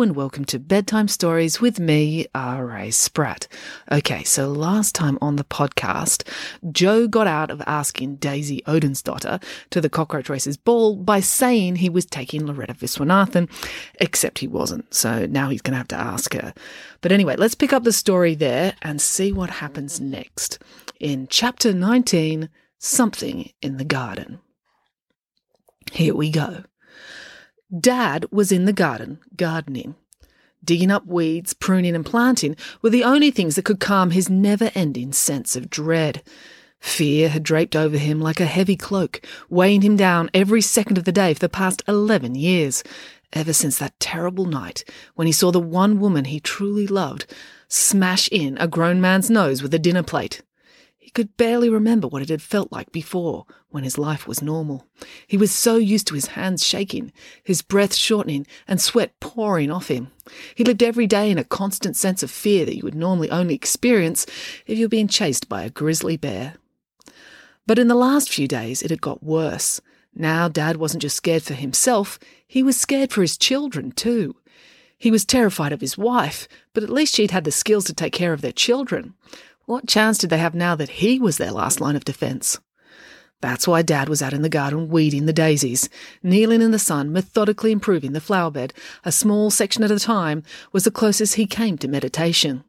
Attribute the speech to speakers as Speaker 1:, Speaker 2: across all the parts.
Speaker 1: And welcome to Bedtime Stories with me, R.A. Spratt. Okay, so last time on the podcast, Joe got out of asking Daisy Odensdottir to the Cockroach Races ball by saying he was taking Loretta Viswanathan, except he wasn't, so now he's going to have to ask her. But anyway, let's pick up the story there and see what happens next. In chapter 19, Something in the Garden. Here we go. Dad was in the garden, gardening. Digging up weeds, pruning, and planting were the only things that could calm his never ending sense of dread. Fear had draped over him like a heavy cloak, weighing him down every second of the day for the past eleven years, ever since that terrible night when he saw the one woman he truly loved smash in a grown man's nose with a dinner plate. He could barely remember what it had felt like before, when his life was normal. He was so used to his hands shaking, his breath shortening, and sweat pouring off him. He lived every day in a constant sense of fear that you would normally only experience if you were being chased by a grizzly bear. But in the last few days, it had got worse. Now Dad wasn't just scared for himself, he was scared for his children, too. He was terrified of his wife, but at least she'd had the skills to take care of their children. What chance did they have now that he was their last line of defence? That's why Dad was out in the garden weeding the daisies. Kneeling in the sun, methodically improving the flower bed, a small section at a time, was the closest he came to meditation.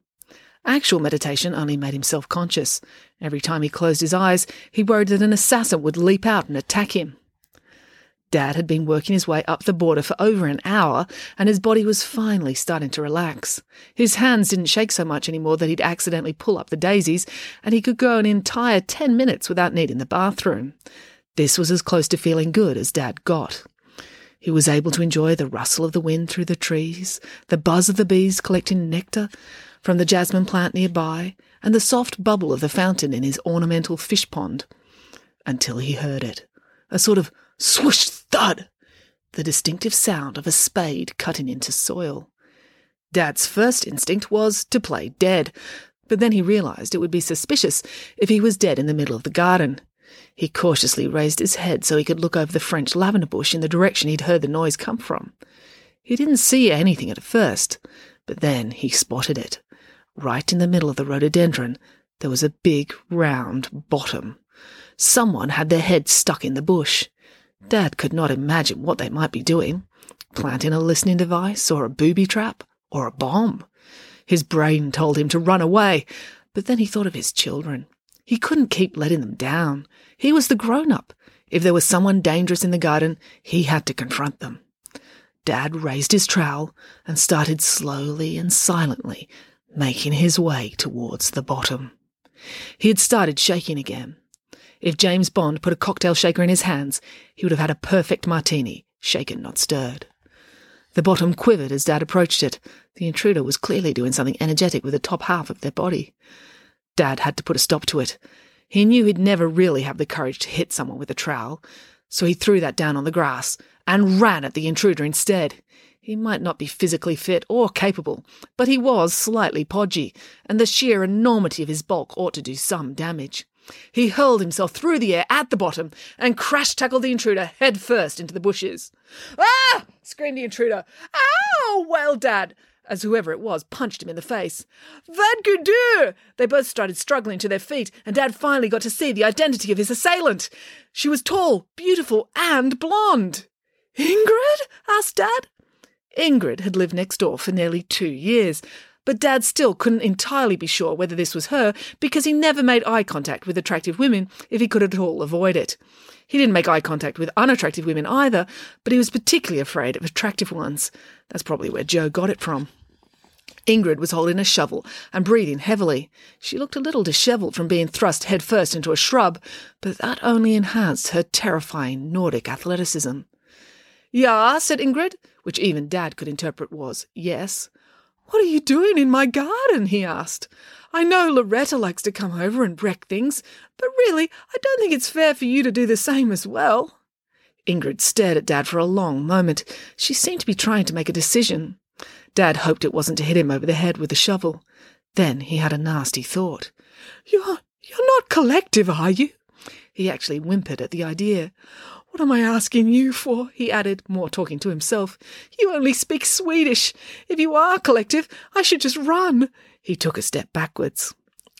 Speaker 1: Actual meditation only made him self conscious. Every time he closed his eyes, he worried that an assassin would leap out and attack him. Dad had been working his way up the border for over an hour, and his body was finally starting to relax. His hands didn't shake so much anymore that he'd accidentally pull up the daisies, and he could go an entire ten minutes without needing the bathroom. This was as close to feeling good as Dad got. He was able to enjoy the rustle of the wind through the trees, the buzz of the bees collecting nectar from the jasmine plant nearby, and the soft bubble of the fountain in his ornamental fish pond. Until he heard it. A sort of swoosh thud, the distinctive sound of a spade cutting into soil. Dad's first instinct was to play dead, but then he realized it would be suspicious if he was dead in the middle of the garden. He cautiously raised his head so he could look over the French lavender bush in the direction he'd heard the noise come from. He didn't see anything at first, but then he spotted it. Right in the middle of the rhododendron, there was a big, round bottom. Someone had their head stuck in the bush. Dad could not imagine what they might be doing planting a listening device, or a booby trap, or a bomb. His brain told him to run away, but then he thought of his children. He couldn't keep letting them down. He was the grown up. If there was someone dangerous in the garden, he had to confront them. Dad raised his trowel and started slowly and silently making his way towards the bottom. He had started shaking again. If James Bond put a cocktail shaker in his hands, he would have had a perfect martini, shaken, not stirred. The bottom quivered as Dad approached it. The intruder was clearly doing something energetic with the top half of their body. Dad had to put a stop to it. He knew he'd never really have the courage to hit someone with a trowel, so he threw that down on the grass and ran at the intruder instead. He might not be physically fit or capable, but he was slightly podgy, and the sheer enormity of his bulk ought to do some damage. He hurled himself through the air at the bottom and crash tackled the intruder head first into the bushes. Ah! screamed the intruder. Ow! wailed Dad, as whoever it was punched him in the face. Vad Gudeur! They both started struggling to their feet, and Dad finally got to see the identity of his assailant. She was tall, beautiful, and blonde. Ingrid? asked Dad. Ingrid had lived next door for nearly two years, but Dad still couldn't entirely be sure whether this was her because he never made eye contact with attractive women if he could at all avoid it. He didn't make eye contact with unattractive women either, but he was particularly afraid of attractive ones. That's probably where Joe got it from. Ingrid was holding a shovel and breathing heavily. She looked a little dishevelled from being thrust headfirst into a shrub, but that only enhanced her terrifying Nordic athleticism. Ja, said Ingrid, which even Dad could interpret was yes. What are you doing in my garden? he asked. I know Loretta likes to come over and wreck things, but really, I don't think it's fair for you to do the same as well. Ingrid stared at Dad for a long moment. She seemed to be trying to make a decision. Dad hoped it wasn't to hit him over the head with a shovel. Then he had a nasty thought. You're, you're not collective, are you? He actually whimpered at the idea. What am I asking you for? he added, more talking to himself. You only speak Swedish. If you are collective, I should just run. He took a step backwards.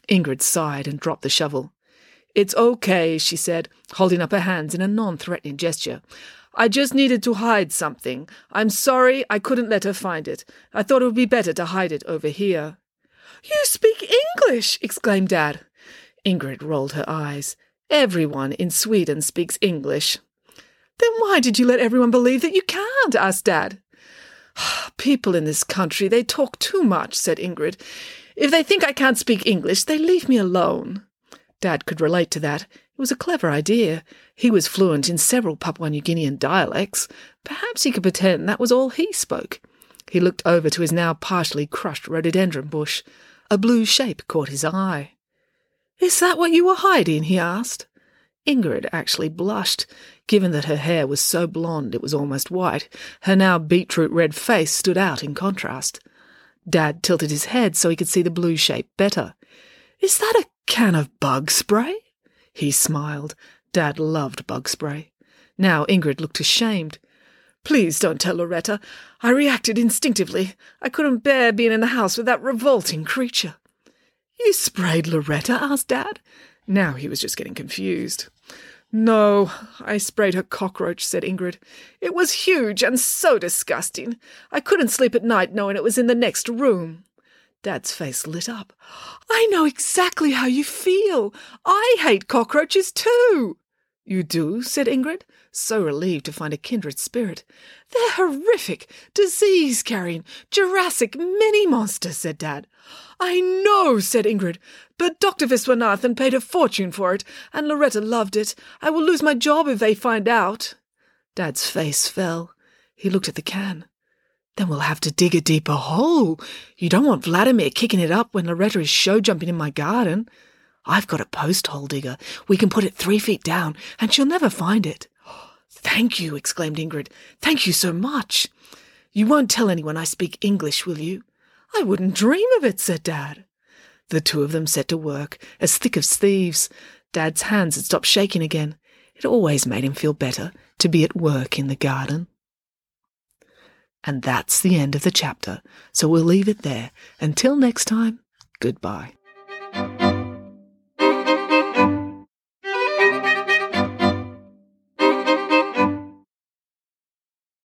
Speaker 1: Ingrid sighed and dropped the shovel. It's okay, she said, holding up her hands in a non threatening gesture. I just needed to hide something. I'm sorry I couldn't let her find it. I thought it would be better to hide it over here. You speak English! exclaimed Dad. Ingrid rolled her eyes. Everyone in Sweden speaks English. Then why did you let everyone believe that you can't? asked Dad. People in this country, they talk too much, said Ingrid. If they think I can't speak English, they leave me alone. Dad could relate to that. It was a clever idea. He was fluent in several Papua New Guinean dialects. Perhaps he could pretend that was all he spoke. He looked over to his now partially crushed rhododendron bush. A blue shape caught his eye. Is that what you were hiding? he asked. Ingrid actually blushed. Given that her hair was so blonde it was almost white, her now beetroot red face stood out in contrast. Dad tilted his head so he could see the blue shape better. Is that a can of bug spray? He smiled. Dad loved bug spray. Now Ingrid looked ashamed. Please don't tell Loretta. I reacted instinctively. I couldn't bear being in the house with that revolting creature. You sprayed Loretta? asked Dad. Now he was just getting confused. No, I sprayed her cockroach, said Ingrid. It was huge and so disgusting. I couldn't sleep at night knowing it was in the next room. Dad's face lit up. I know exactly how you feel. I hate cockroaches too. You do? said Ingrid, so relieved to find a kindred spirit. They're horrific, disease carrying, Jurassic mini monsters, said Dad. I know, said Ingrid, but Dr. Viswanathan paid a fortune for it, and Loretta loved it. I will lose my job if they find out. Dad's face fell. He looked at the can. Then we'll have to dig a deeper hole. You don't want Vladimir kicking it up when Loretta is show jumping in my garden. I've got a post hole digger. We can put it three feet down, and she'll never find it. Thank you, exclaimed Ingrid. Thank you so much. You won't tell anyone I speak English, will you? I wouldn't dream of it, said Dad. The two of them set to work, as thick as thieves. Dad's hands had stopped shaking again. It always made him feel better to be at work in the garden. And that's the end of the chapter, so we'll leave it there. Until next time, goodbye.